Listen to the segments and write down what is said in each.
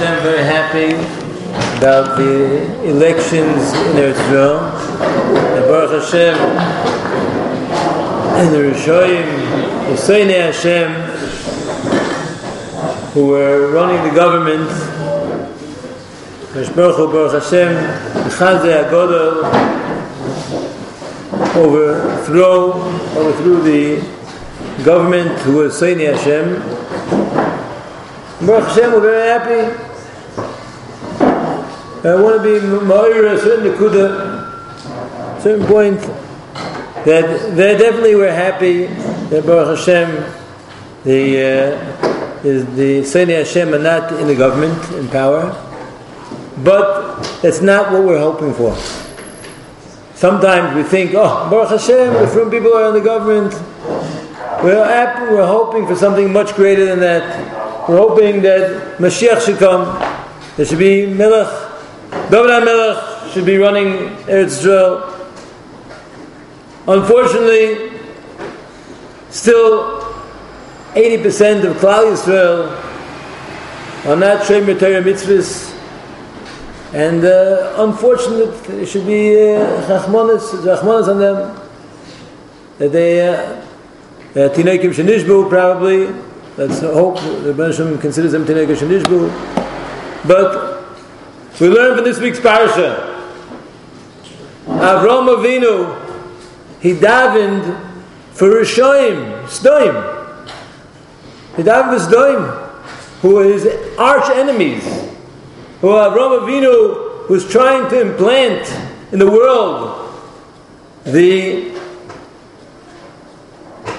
Hashem, very happy about the elections in Israel. And Baruch Hashem, and the Rishoyim, the Hashem, who were running the government, Baruch Baruch Hashem, the Chazay HaGodol, overthrow, overthrew the government who was Seine Hashem, Baruch Hashem, we're very happy. I want to be Ma'ir a certain Nakuda, certain point that they definitely were happy that Baruch Hashem, the, uh, is the Sani Hashem are not in the government, in power. But that's not what we're hoping for. Sometimes we think, oh, Baruch Hashem, the from people are in the government. We're, happy, we're hoping for something much greater than that. We're hoping that Mashiach should come. There should be Melech. David HaMelech should be running Eretz Israel. Unfortunately, still 80% of Klal Yisrael are not Shemer Torah mitzvahs. And uh, unfortunate, it should be Chachmanis, uh, on them. That they, uh, uh, Tinoikim Shenishbu probably, Let's hope the Ben considers them Tinei Nishbu. But we learn from this week's parasha. Avram Avinu, he davened for Rishoim, Stoim. He davened for Stoim, who were his arch enemies, who Avram Avinu was trying to implant in the world the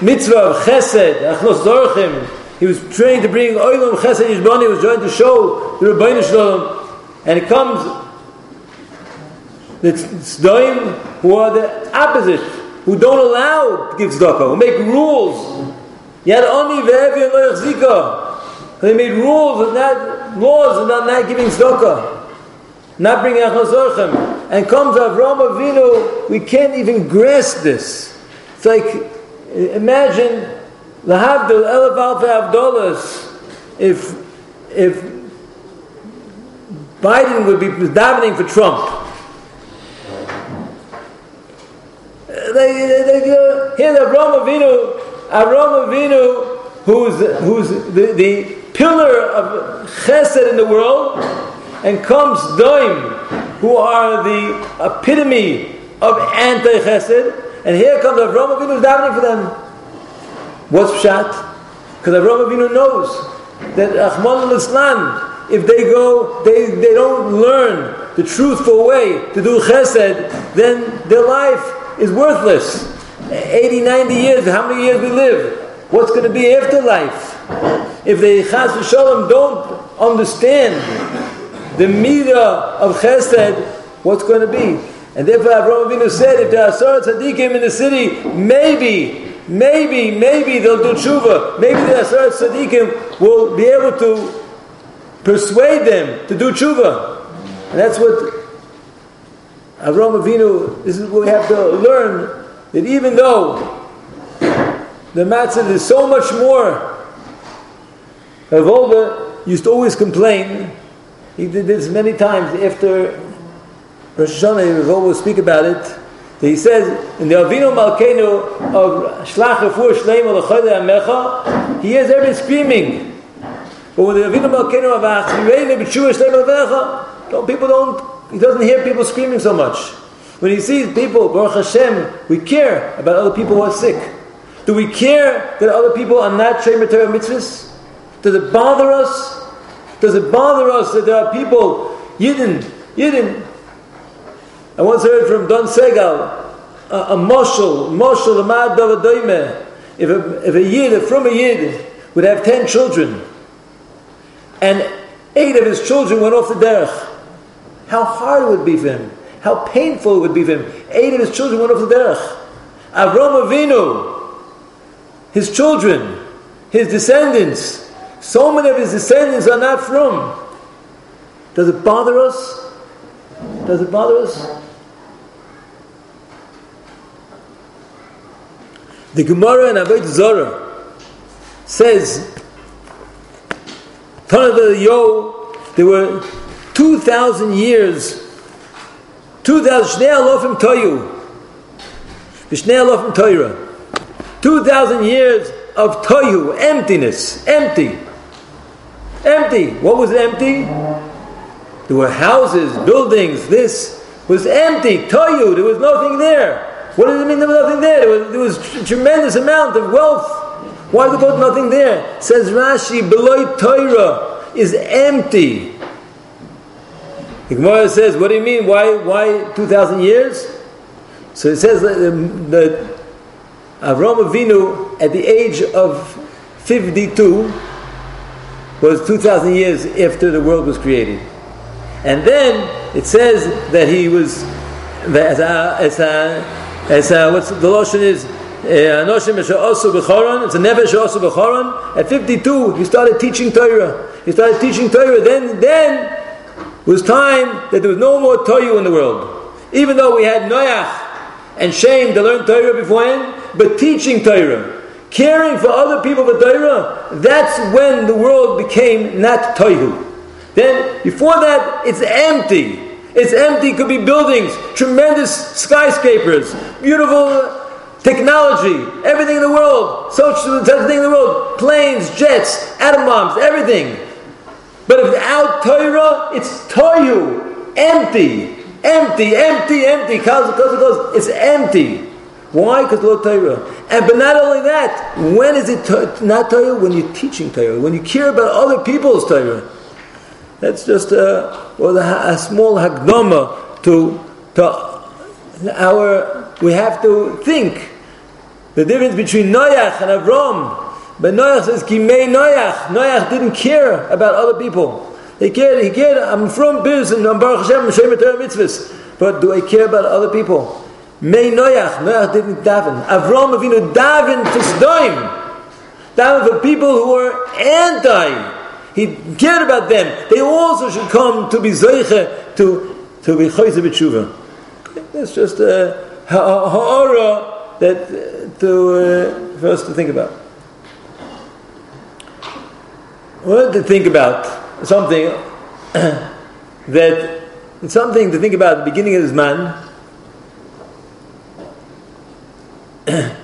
mitzvah of chesed, achnos dorchim, he was trying to bring Oilam Chesed Yishbani, he was trying to show the Rabbeinu Shalom, and it comes the Tzdoim who are the opposite, who don't allow to give tzedakah, who make rules. Yet only. They made rules and not laws about not giving tzedakah, not bringing achazorchem. And comes Avram Avinu, we can't even grasp this. It's like imagine Lahavdil elef alfe avdolas. If if Biden would be davening for Trump. They, they, they, here, Avram Avinu, Avram Avinu, who's who's the, the pillar of Chesed in the world, and comes Doim, who are the epitome of anti-Chesed, and here comes Avram Avinu davening for them. What's pshat? Because Avraham Avinu knows that Achman al-Islam, if they go, they, they don't learn the truthful way to do chesed, then their life is worthless. 80, 90 years, how many years we live? What's going to be after life? If they chas v'shalom don't understand the midah of chesed, what's going to be? And therefore Avraham Avinu said, if there are Sarah Tzaddikim in the city, maybe maybe, maybe they'll do tshuva. Maybe the Asar Tzadikim will be able to persuade them to do tshuva. And that's what Avram Avinu, this is what we have to learn, that even though the matzah is so much more, Ravolva used to always complain, he did this many times after Rosh Hashanah, Ravolva would speak about it, he says in the Avinu Malkeinu of Shlach Refuah Shleim he hears everybody screaming. But when the Avinu Malkeinu of Achirei B'Shua Shleim Amecha, people don't, he doesn't hear people screaming so much. When he sees people, Baruch Hashem, we care about other people who are sick. Do we care that other people are not Shem Torah mitzvahs? Does it bother us? Does it bother us that there are people, Yidden, Yidden, I once heard from Don Segal, a, a moshel, moshel, a mad. If a, if a yid, if from a yid, would have ten children, and eight of his children went off the derech, how hard it would be for him, how painful it would be for him. Eight of his children went off the derech. Avram Avinu, his children, his descendants, so many of his descendants are not from. Does it bother us? Does it bother us? The Gemara in Avodah Zorah says, there were 2,000 years, 2,000 Shnei Alofim Toyu, Alofim Toira, 2,000 years of Toyu, emptiness, empty. Empty. What was empty? There were houses, buildings, this was empty, Toyu, there was nothing there. What does it mean there was nothing there? There was, there was a tremendous amount of wealth. Why is there nothing there? Says Rashi, below Torah is empty. The Gemara says, what do you mean? Why, why 2,000 years? So it says that, um, that Avram Avinu, at the age of 52, was 2,000 years after the world was created. And then it says that he was, as a, as a, as a, what's the Lashon is, Anoshim also Bechoron, it's a Nefesh also Bechoron. At 52, he started teaching Torah. He started teaching Torah. Then, then was time that there was no more Torah in the world. Even though we had Noach and Shem to learn Torah beforehand, but teaching Torah, caring for other people for Torah, that's when the world became not Toihu. Then, before that, it's empty. It's empty, could be buildings, tremendous skyscrapers, beautiful technology, everything in the world, social, everything in the world, planes, jets, atom bombs, everything. But without Torah, it's Toyu, empty, empty, empty, empty. Because, because, cause, it's empty. Why? Because no Torah. And but not only that, when is it to, not Torah? When you're teaching Torah, when you care about other people's Torah. That's just a, well, a, a small hagdama to, to our, we have to think the difference between Noach and Avram. But Noach says, Kimei Noach. Noach didn't care about other people. He cared, he cared, I'm from Biz and I'm Baruch Hashem, Shem Torah mitzvahs. But do I care about other people? May Noach, Noach didn't daven. Avram Avinu daven to Sdoim. Daven for people who were anti he cared about them. They also should come to be Zeiche, to, to be Chayze B'tshuva. That's just a ha'ara that to, uh, for us to think about. What to think about something that something to think about at the beginning of this man.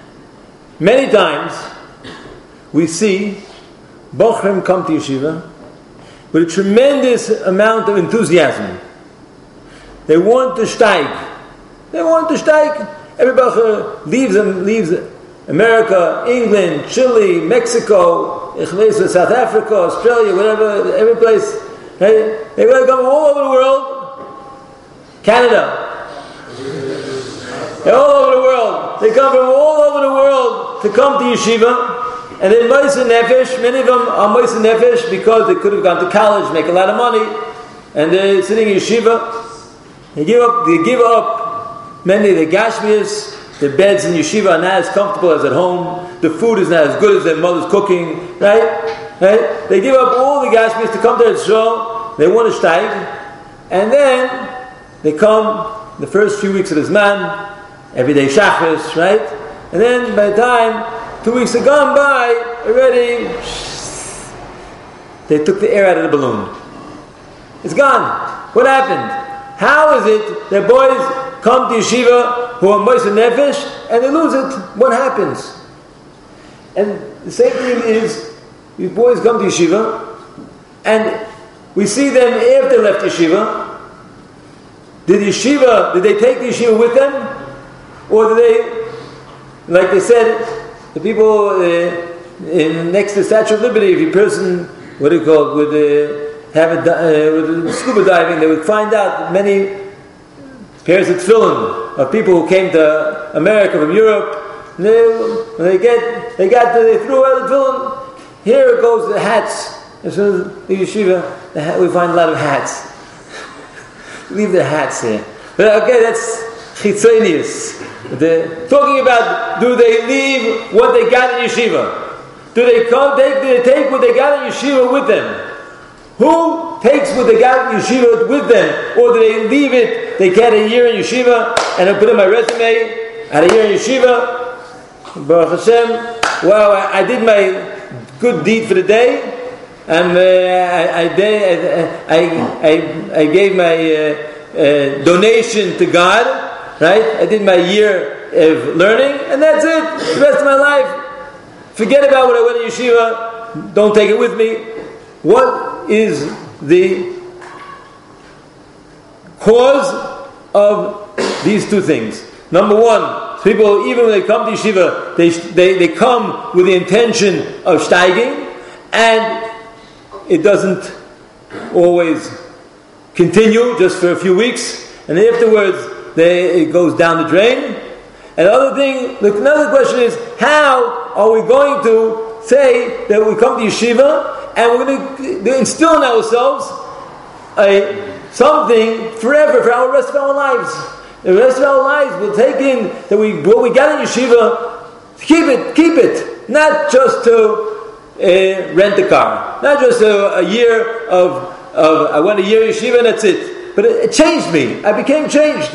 Many times we see Bochrim come to yeshiva with a tremendous amount of enthusiasm. They want to steig. They want to steig. Everybody uh, leaves them, leaves America, England, Chile, Mexico, South Africa, Australia, whatever, every place. They, they come all over the world. Canada. They're all over the world. They come from all over the world to come to yeshiva. And then Moise Nefesh, many of them are Moise Nefesh because they could have gone to college, make a lot of money, and they're sitting in yeshiva. They give up, they give up many of the gashmias, the beds in yeshiva are not as comfortable as at home, the food is not as good as their mother's cooking, right? Right? They give up all the gashmias to come to show, they want to steig, and then they come the first few weeks of this man, every day shachris, right? And then by the time Two weeks have gone by, already, they took the air out of the balloon. It's gone. What happened? How is it that boys come to yeshiva who are moist nefesh and they lose it? What happens? And the same thing is, these boys come to yeshiva and we see them after they left yeshiva. Did yeshiva, did they take the yeshiva with them? Or did they, like they said, the people uh, in, next to the Statue of Liberty, if a person, what do you call it, would uh, have a, uh, with scuba diving, they would find out many pairs of tefillin of people who came to America from Europe. They, when they get, they got, they threw out the tefillin. Here goes the hats. As soon as the yeshiva, the hat, we find a lot of hats. Leave the hats here. But okay, that's chitzonius. The, talking about do they leave what they got in yeshiva? Do they come take do they take what they got in yeshiva with them? Who takes what they got in yeshiva with them, or do they leave it? They get a year in yeshiva and I put in my resume at a year in yeshiva. Baruch Hashem, wow, I, I did my good deed for the day, and uh, I, I, I, I, I gave my uh, uh, donation to God, right? I did my year of learning, and that's it. The rest of my life, forget about what I went to yeshiva. Don't take it with me. What is the cause of these two things? Number one, people, even when they come to yeshiva, they, they, they come with the intention of steiging, and it doesn't always continue just for a few weeks, and afterwards they, it goes down the drain. And other thing, another question is, how are we going to say that we come to yeshiva and we're going to instill in ourselves a something forever for our rest of our lives? The rest of our lives will take in that we what we got in yeshiva, keep it, keep it, not just to uh, rent a car, not just a, a, year of, of I went a year yeshiva and that's it. But it, it changed me. I became changed.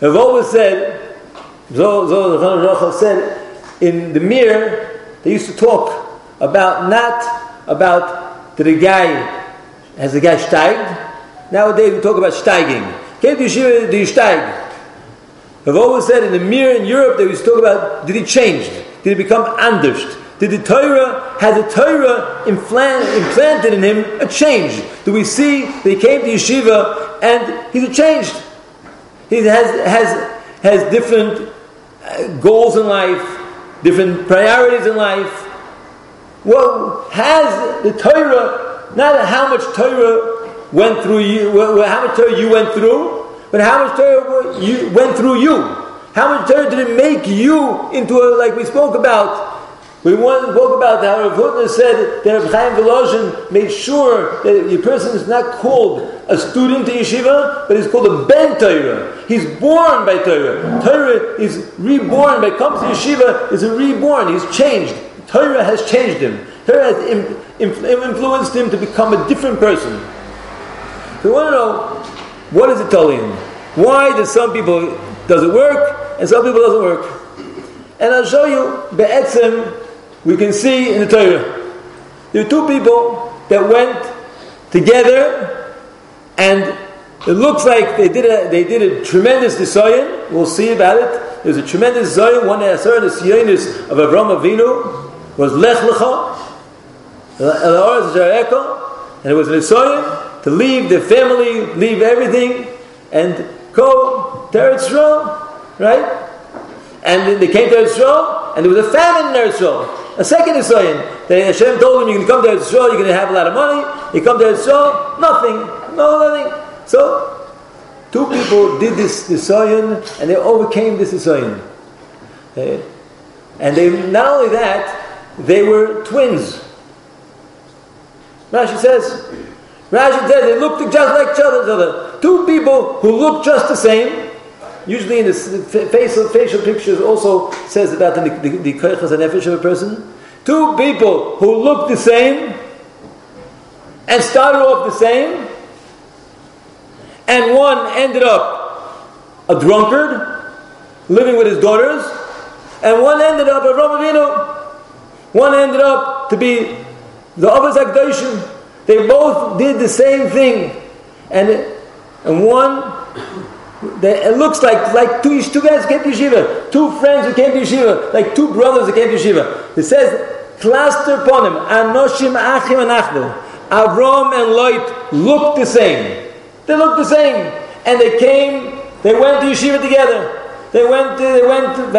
I've always said, Zohar said, in the mirror they used to talk about not about a guy has a guy steiged. Nowadays we talk about steiging. Came to Yeshiva, do you steig? I've always said in the mirror in Europe, used to talk about did he change? Did he become anders? Did the Torah, has the Torah implanted in him a change? Do we see that he came to yeshiva and he's changed? He has, has, has different uh, goals in life, different priorities in life. Well, has the Torah, not how much Torah went through you, how much Torah you went through, but how much Torah you went through you. How much Torah did it make you into a, like we spoke about? We once spoke about how Rav Hutner said that Rav Chaim Volozhin made sure that a person is not called a student to yeshiva, but he's called a ben Torah. He's born by Torah. Torah is reborn. By comes to yeshiva, is a reborn. He's changed. Torah has changed him. Has influenced him to become a different person. So we want to know what is it telling him? Why does some people does it work and some people doesn't work? And I'll show you Be'etzim we can see in the Torah. There are two people that went together and it looks like they did a, they did a tremendous design. We'll see about it. There's a tremendous design. One saw the Sionis of Avram Avinu was Lech Lecha, and it was design to leave the family, leave everything, and go to Eretz right? And they came to Eretz and there was a famine in Eretz A second Yisrael, the Hashem told him, you can come to Eretz you're going to have a lot of money. You come to Eretz nothing, no nothing. So, two people did this Yisrael, and they overcame this Yisrael. Uh, and they, not only that, they were twins. Rashi says, Rashi said they looked just like each other. Two people who look just the same. Usually in the facial, facial pictures also says about the, the, the and nefesh of a person. Two people who look the same and started off the same, and one ended up a drunkard, living with his daughters, and one ended up a Avinu. One ended up to be the Avaz Akdoshim, they both did the same thing. And, and one, they, it looks like, like two, two guys came to yeshiva, two friends who came to yeshiva, like two brothers who came to yeshiva. It says, cluster upon him, Anoshim Achim Anachnu. Avram and Lot look the same. They look the same. And they came, they went to yeshiva together. They went, to, they went,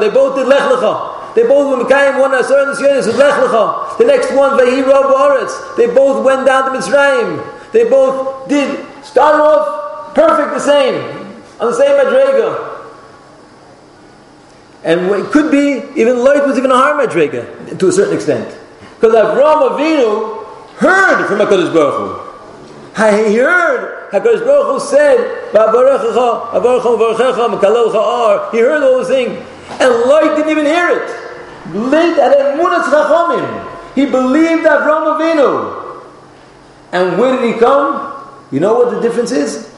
They both did Lech Lecha. They both were Mekayim, one Asar and Sionis with Lech Lecha. The next one, Vahira Boretz. They both went down to Mitzrayim. They both did, start off perfect the same, on the same Madrega. And it could be, even Lot was even a higher Madrega, to a certain extent. Because Avram Avinu heard from HaKadosh Baruch Hu. He heard HaKadosh Baruch Hu said, He heard all those things. Lot didn't even hear it. He believed Avram Avinu. And where did he come? You know what the difference is?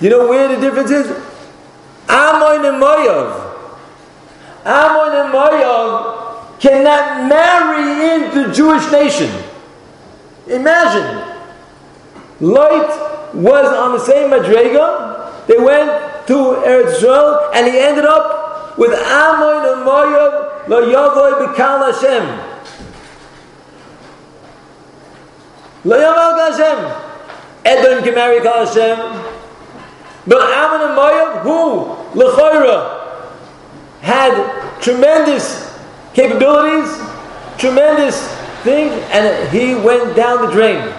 You know where the difference is? Amoin and Moyav. Ammon and Moab cannot marry into Jewish nation. Imagine. Lot was on the same Madrega. They went to Eretz Israel and he ended up with Ammon and Moab, Lo Yavoy B'Kal Hashem. Lo Yavoy Hashem. Edom can marry Kal Hashem. But Ammon and Moab, who, Lechoira, had tremendous capabilities, tremendous things, and he went down the drain.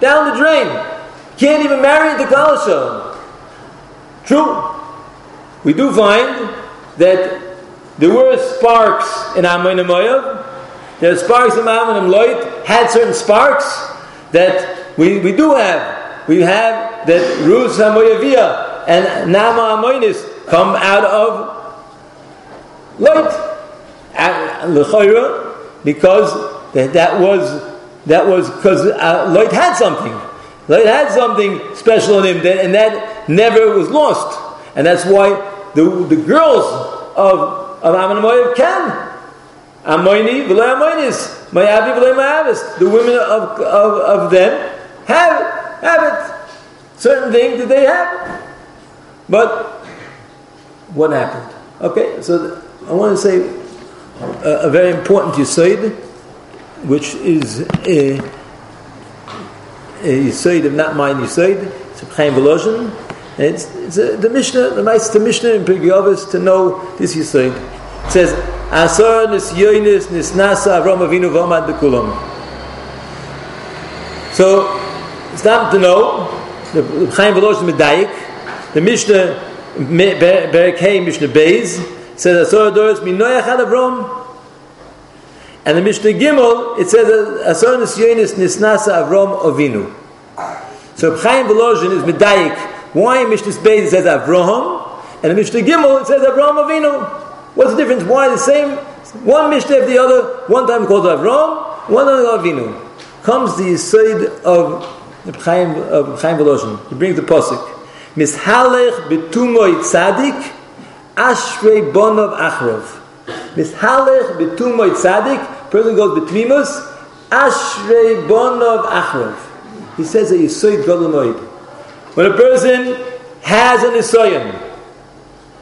Down the drain. Can't even marry the Kal True. We do find that there were sparks in Ammon and Moab. There are sparks in and Loit, had certain sparks that we, we do have. We have that Ruz Hamoyaviyah and Nama Amoinis come out of Loit. And L'chayra, because that, that was that was because uh, Loit had something. Loit had something special in him, that, and that never was lost. And that's why the, the girls of, of Ammon Moab can. V'lei Mayavis. The women of, of, of them have, have it. Certain things that they have. But what happened? Okay, so I want to say a, a very important yisoid, which is a, a yisoid of not mine yisoid. It's a Chaim Volozhin. It's, it's a, the Mishnah, the the Mishnah in Pirkei to know this yisoid. It says, Asar nisyonis nisnasa Avram Avinu v'omad bekulam. So, it's not to know, the Chaim Volozhin medayik, the Mishnah, Berekei Hey Mishnah Beis, says Asor Adoros Minoyach Ad Avrom. And the Mishnah Gimel, it says Asor Nisyonis Nisnasa Avrom Ovinu. So Chaim Volozhin is Medayik. Why in Mishnah Beis it says Avrom, and in Mishnah Gimel it says Avrom Avinu. What's the difference? Why the same? One Mishnah of the other, one time called Avrom, one time called Avinu. Comes the side of Chaim, of Chaim Volozhin. He brings the Pasuk. Mishalech betumoy tzadik, ashrei bonov achrov. Mishalech betumoy tzadik, person goes betwimus, ashrei bonov achrov. He says a yisoid golomoid. When a person has an isoyan,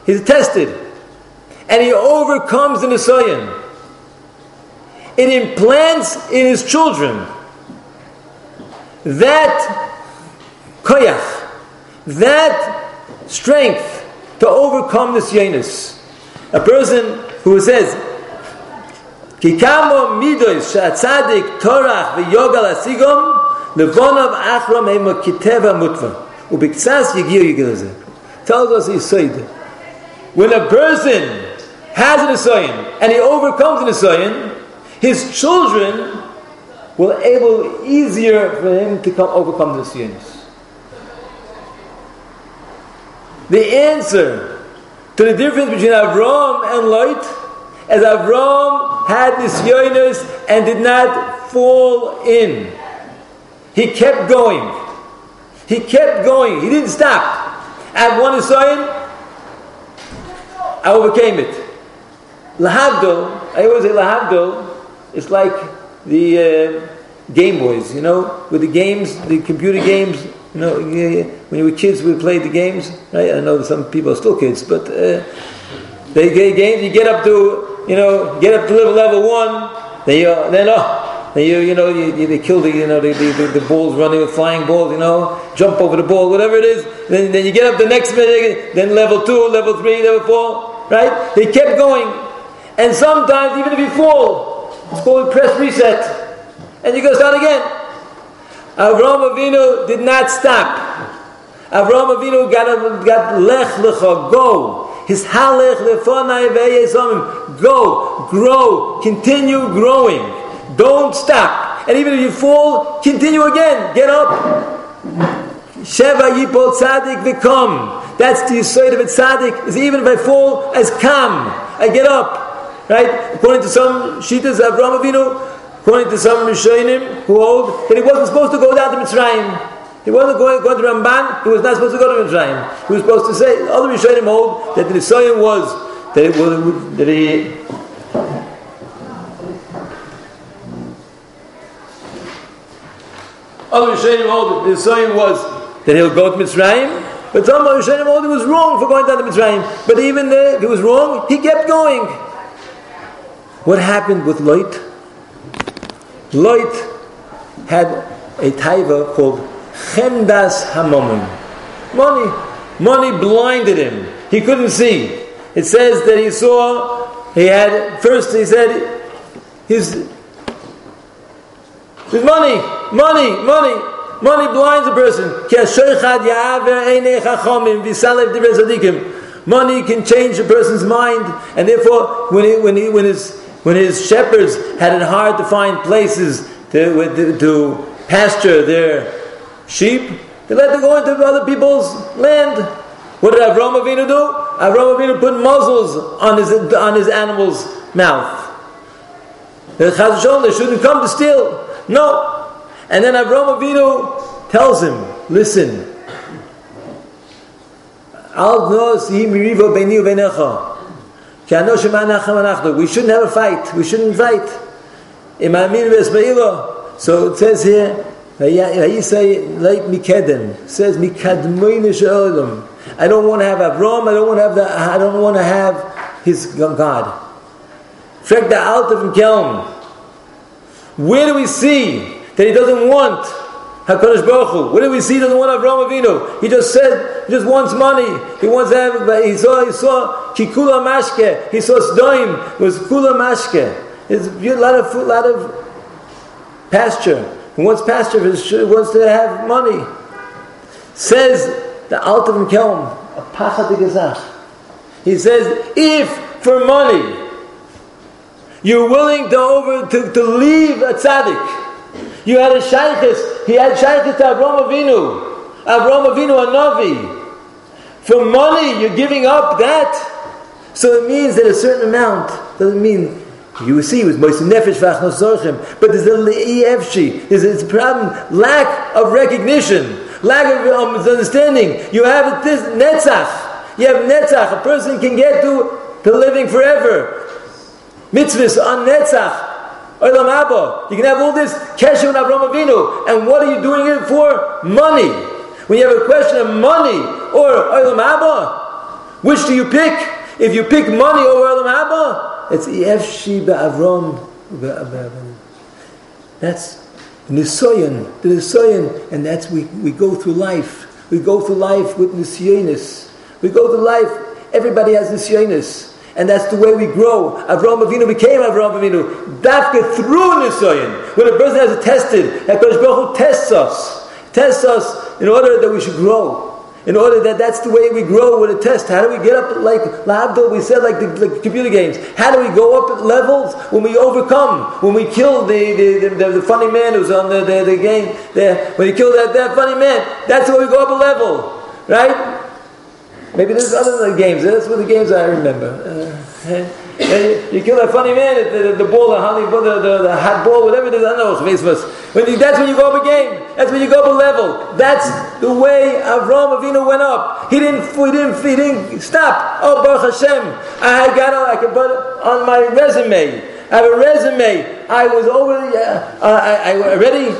he's tested, and he overcomes the isoyan. It implants in his children that koyach, that strength to overcome this yanus. A person who says, Kikamo midois shatzadik torach v'yogal asigom levonav achram ema kiteva Tells us Yisoid. When a person has an Yisoyin and he overcomes an Yisoyin, his children will able easier for him to come overcome the Yisoyin. The answer to the difference between Avram and Lot as Avram had this yoinus and did not fall in. He kept going. He kept going. He didn't stop. At one Isayan, I overcame it. Lahabdo, I always say Lahabdo, it's like the uh, Game Boys, you know, with the games, the computer games, you know, when you were kids, we played the games, right? I know some people are still kids, but uh, they get games. You get up to, you know, get up to level level one. Then you, then oh, then you, you know, you, you, they kill the, you know, the, the, the, balls running with flying balls. You know, jump over the ball, whatever it is. Then, then you get up the next minute. Then level two, level three, level four, right? They kept going, and sometimes even if you fall, it's called press reset, and you go start again. Avram Avinu did not stop. Avram Avinu got, got lech lecha, go. His halech lefonai ve'yezomim, go, grow, continue growing. Don't stop. And even if you fall, continue again. Get up. Sheva yipol tzadik v'kom. That's the yisoid of a tzaddik. Is even if I fall, as kam, I get up. Right? According to some shitas, Avram Avinu According to some Rishonim who hold that he wasn't supposed to go down to Mitzrayim. He wasn't going, going to Ramban, he was not supposed to go to Mitzrayim. He was supposed to say, other Rishonim hold that the Nisayan was that, it will, that he Other Rishonim hold the sign was that he'll go to Mitzrayim, but some Rishonim hold it was wrong for going down to Mitzrayim. But even there, it was wrong, he kept going. What happened with Lot? Lot had a taiva called Chemdas Hamomim. Money. Money blinded him. He couldn't see. It says that he saw, he had, first he said, his with money, money, money, money blinds a person. Money can change a person's mind, and therefore, when, he, when, he, when, his, when his shepherds had it hard to find places to, to pasture their sheep, they let them go into other people's land. What did Avram Avinu do? Avram Avinu put muzzles on his, on his animal's mouth. The Chazal they shouldn't come to steal. No. And then Avram Avinu tells him, listen, We shouldn't have a fight. We shouldn't fight. So it says here, says I don't want to have Avram, I don't want to have the, I don't want to have his God. Frag the Alt of Kelm. Where do we see that he doesn't want Hakadosh Baruch Hu? Where do we see he doesn't want Avraham Avinu? He just said he just wants money. He wants have. He saw he saw kikula mashke. He saw sdoim. It was kula mashke. It's a lot of food, lot of pasture. He wants pasture. He wants to have money. Says the Altav Kelm, a pachat He says, if for money you're willing to over to, to leave a tzaddik. You had a shaykhis. He had shaykhis to Avram Avinu. Avram Avinu a navi. For money, you're giving up that. So it means that a certain amount doesn't mean you see, it was Moise Nefesh Vachnosorchim. But there's a Le'efshi. There's a problem. Lack of recognition. Lack of um, understanding. You have this Netzach. You have Netzach. A person can get to, to living forever mitzvahs on Netzach. Olam Abba. You can have all this Keshem and Avram Avinu. And what are you doing it for? Money. When you have a question of money or Olam Abba, which do you pick? If you pick money over Olam Abba, it's Efshi Avram. That's Nisoyan, the Nisoyan, and that's we, we go through life. We go through life with Nisyonis. We go through life, everybody has Nisyonis and that's the way we grow. Avram Avinu became Avram Avinu. Dafka through Nisayan. When a person has a tested, HaKadosh Baruch Hu tests us. Tests us in order that we should grow. In order that that's the way we grow with a test. How do we get up like Labdul, we said like the, like computer games. How do we go up at levels when we overcome? When we kill the, the, the, the funny man who's on the, the, the game there. When you kill that, that funny man, that's where we go up a level. Right? Maybe there's other games. That's what the games I remember. Uh, you kill a funny man, the, the, the ball, the honey ball, the, the, the, hot ball, whatever it is. I don't know. When you, that's when you go up a game. That's when you go up a level. That's the way Avram Avinu went up. He didn't. He didn't. He didn't stop. Oh Baruch Hashem! I got. I could put on my resume. I have a resume. I was over. Uh, I, I already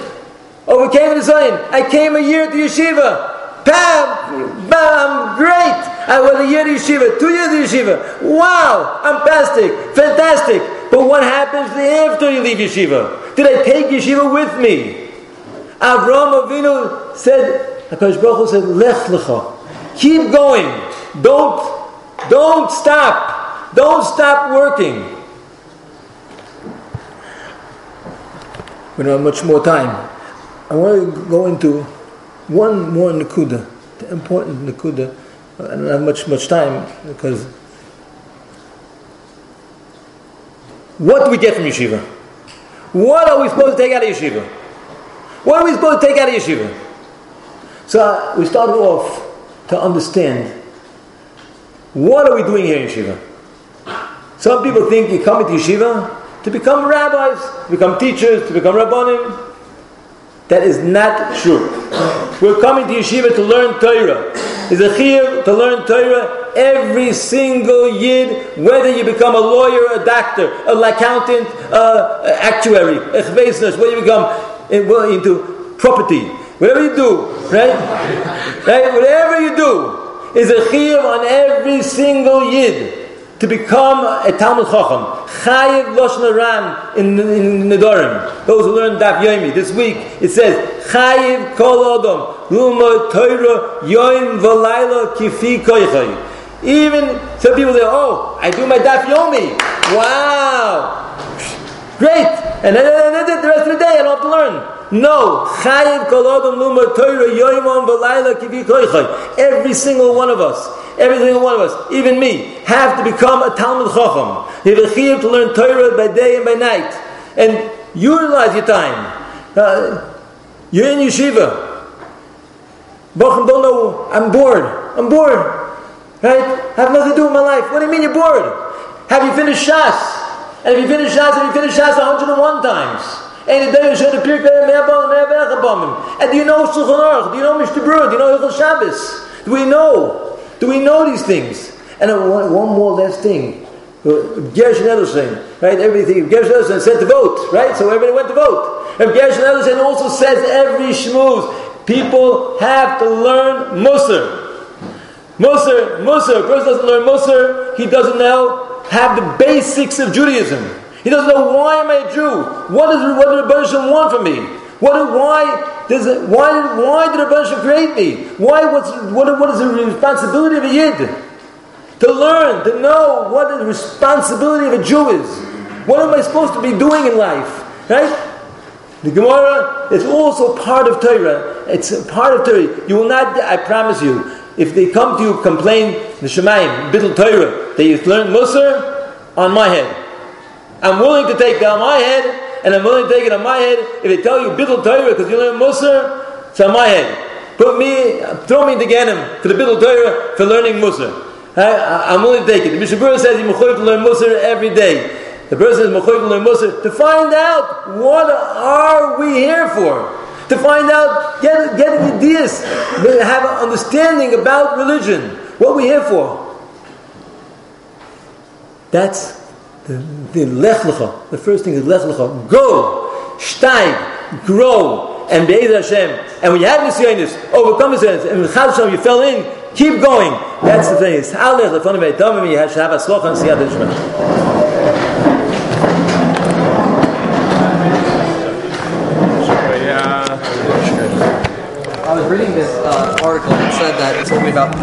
overcame the sign. I came a year to yeshiva. Bam! Bam! Great! I was a year yeshiva, two years yeshiva. Wow! I'm fantastic! Fantastic! But what happens after you leave yeshiva? Did I take yeshiva with me? Avram Avinu said, HaKadosh Baruch said, Lech lecha. Keep going. Don't, don't stop. Don't stop working. We don't have much more time. I want to go into one more nakuda, important nakuda. I don't have much much time because what do we get from yeshiva? What are we supposed to take out of yeshiva? What are we supposed to take out of yeshiva? So uh, we started off to understand what are we doing here in yeshiva. Some people think you come to yeshiva to become rabbis, to become teachers, to become rabbanim. That is not true. We're coming to yeshiva to learn Torah. Is a chiyuv to learn Torah every single yid, whether you become a lawyer, a doctor, an accountant, uh, actuary, a whether you become into property, whatever you do, right? right? Whatever you do is a chiyuv on every single yid to become a Talmud Chacham. Chayiv Lashon Aram in, in Nedarim. Those who learn Daf Yomi. This week it says, Chayiv Kol Adam, Luma Torah Yoim Valayla Kifi Koichay. Even some people say, oh, I do my Daf Yomi. Wow. Great. And then the rest of the day I don't have to learn. No, Chayiv Torah Yoimon Valayla Kifi Koichay. Every single one of us Every single one of us, even me, have to become a Talmud Chacham. You have a chiyuv to learn Torah by day and by night. And utilize your time. Uh, you're in yeshiva. Bochum don't know, I'm bored. I'm bored. Right? I have nothing to do with my life. What do you mean you're bored? Have you finished Shas? And if you finish Shas, have you finished Shas 101 times? And the day you should appear And do you know Shulchan Aruch? Do you know Mishnah Berurah? Do you know Hilchos Shabbos? Do we know? Do we know these things? And one, one more last thing. Uh, Gershon Edelstein, right? Everything. Gershon Edelstein said to vote, right? So everybody went to vote. And Gershon Edelstein also says every shmooze, people have to learn Musar. Musar, Musar. A person doesn't learn Musar, he doesn't know, have the basics of Judaism. He doesn't know why am I a Jew? What, is, what does the Bereshit want from me? What, why, does it, why, did, why did Rebbe create me? Why, what's, what, what is the responsibility of a Yid? To learn, to know what the responsibility of a Jew is. What am I supposed to be doing in life? Right? The Gemara is also part of Torah. It's part of Torah. You will not, I promise you, if they come to you, complain, the Shemaim, Bittul Torah, that you learn Musar, on my head. I'm willing to take down my head and I'm willing to take it on my head. If they tell you Bittul Torah because you learn Musar, it's on my head. Put me, throw me in the Ganem for the Bittul Torah for learning Musar. I, am willing to take it. The Mishnah Berurah says you're to learn Musar every day. The person is to learn Musar to find out what are we here for. To find out, get, get ideas, have an understanding about religion. What we here for. That's the, the lech lecha, the first thing is lech lecha. Go, steig, grow, and be be'ez Hashem. And when you have this nisyonis, overcome this nisyonis, and Hashem you fell in, keep going. That's the thing. It's halech lefonu ve'etamim, you have to have a sloch and siyat I was reading this uh, article that said that it told me about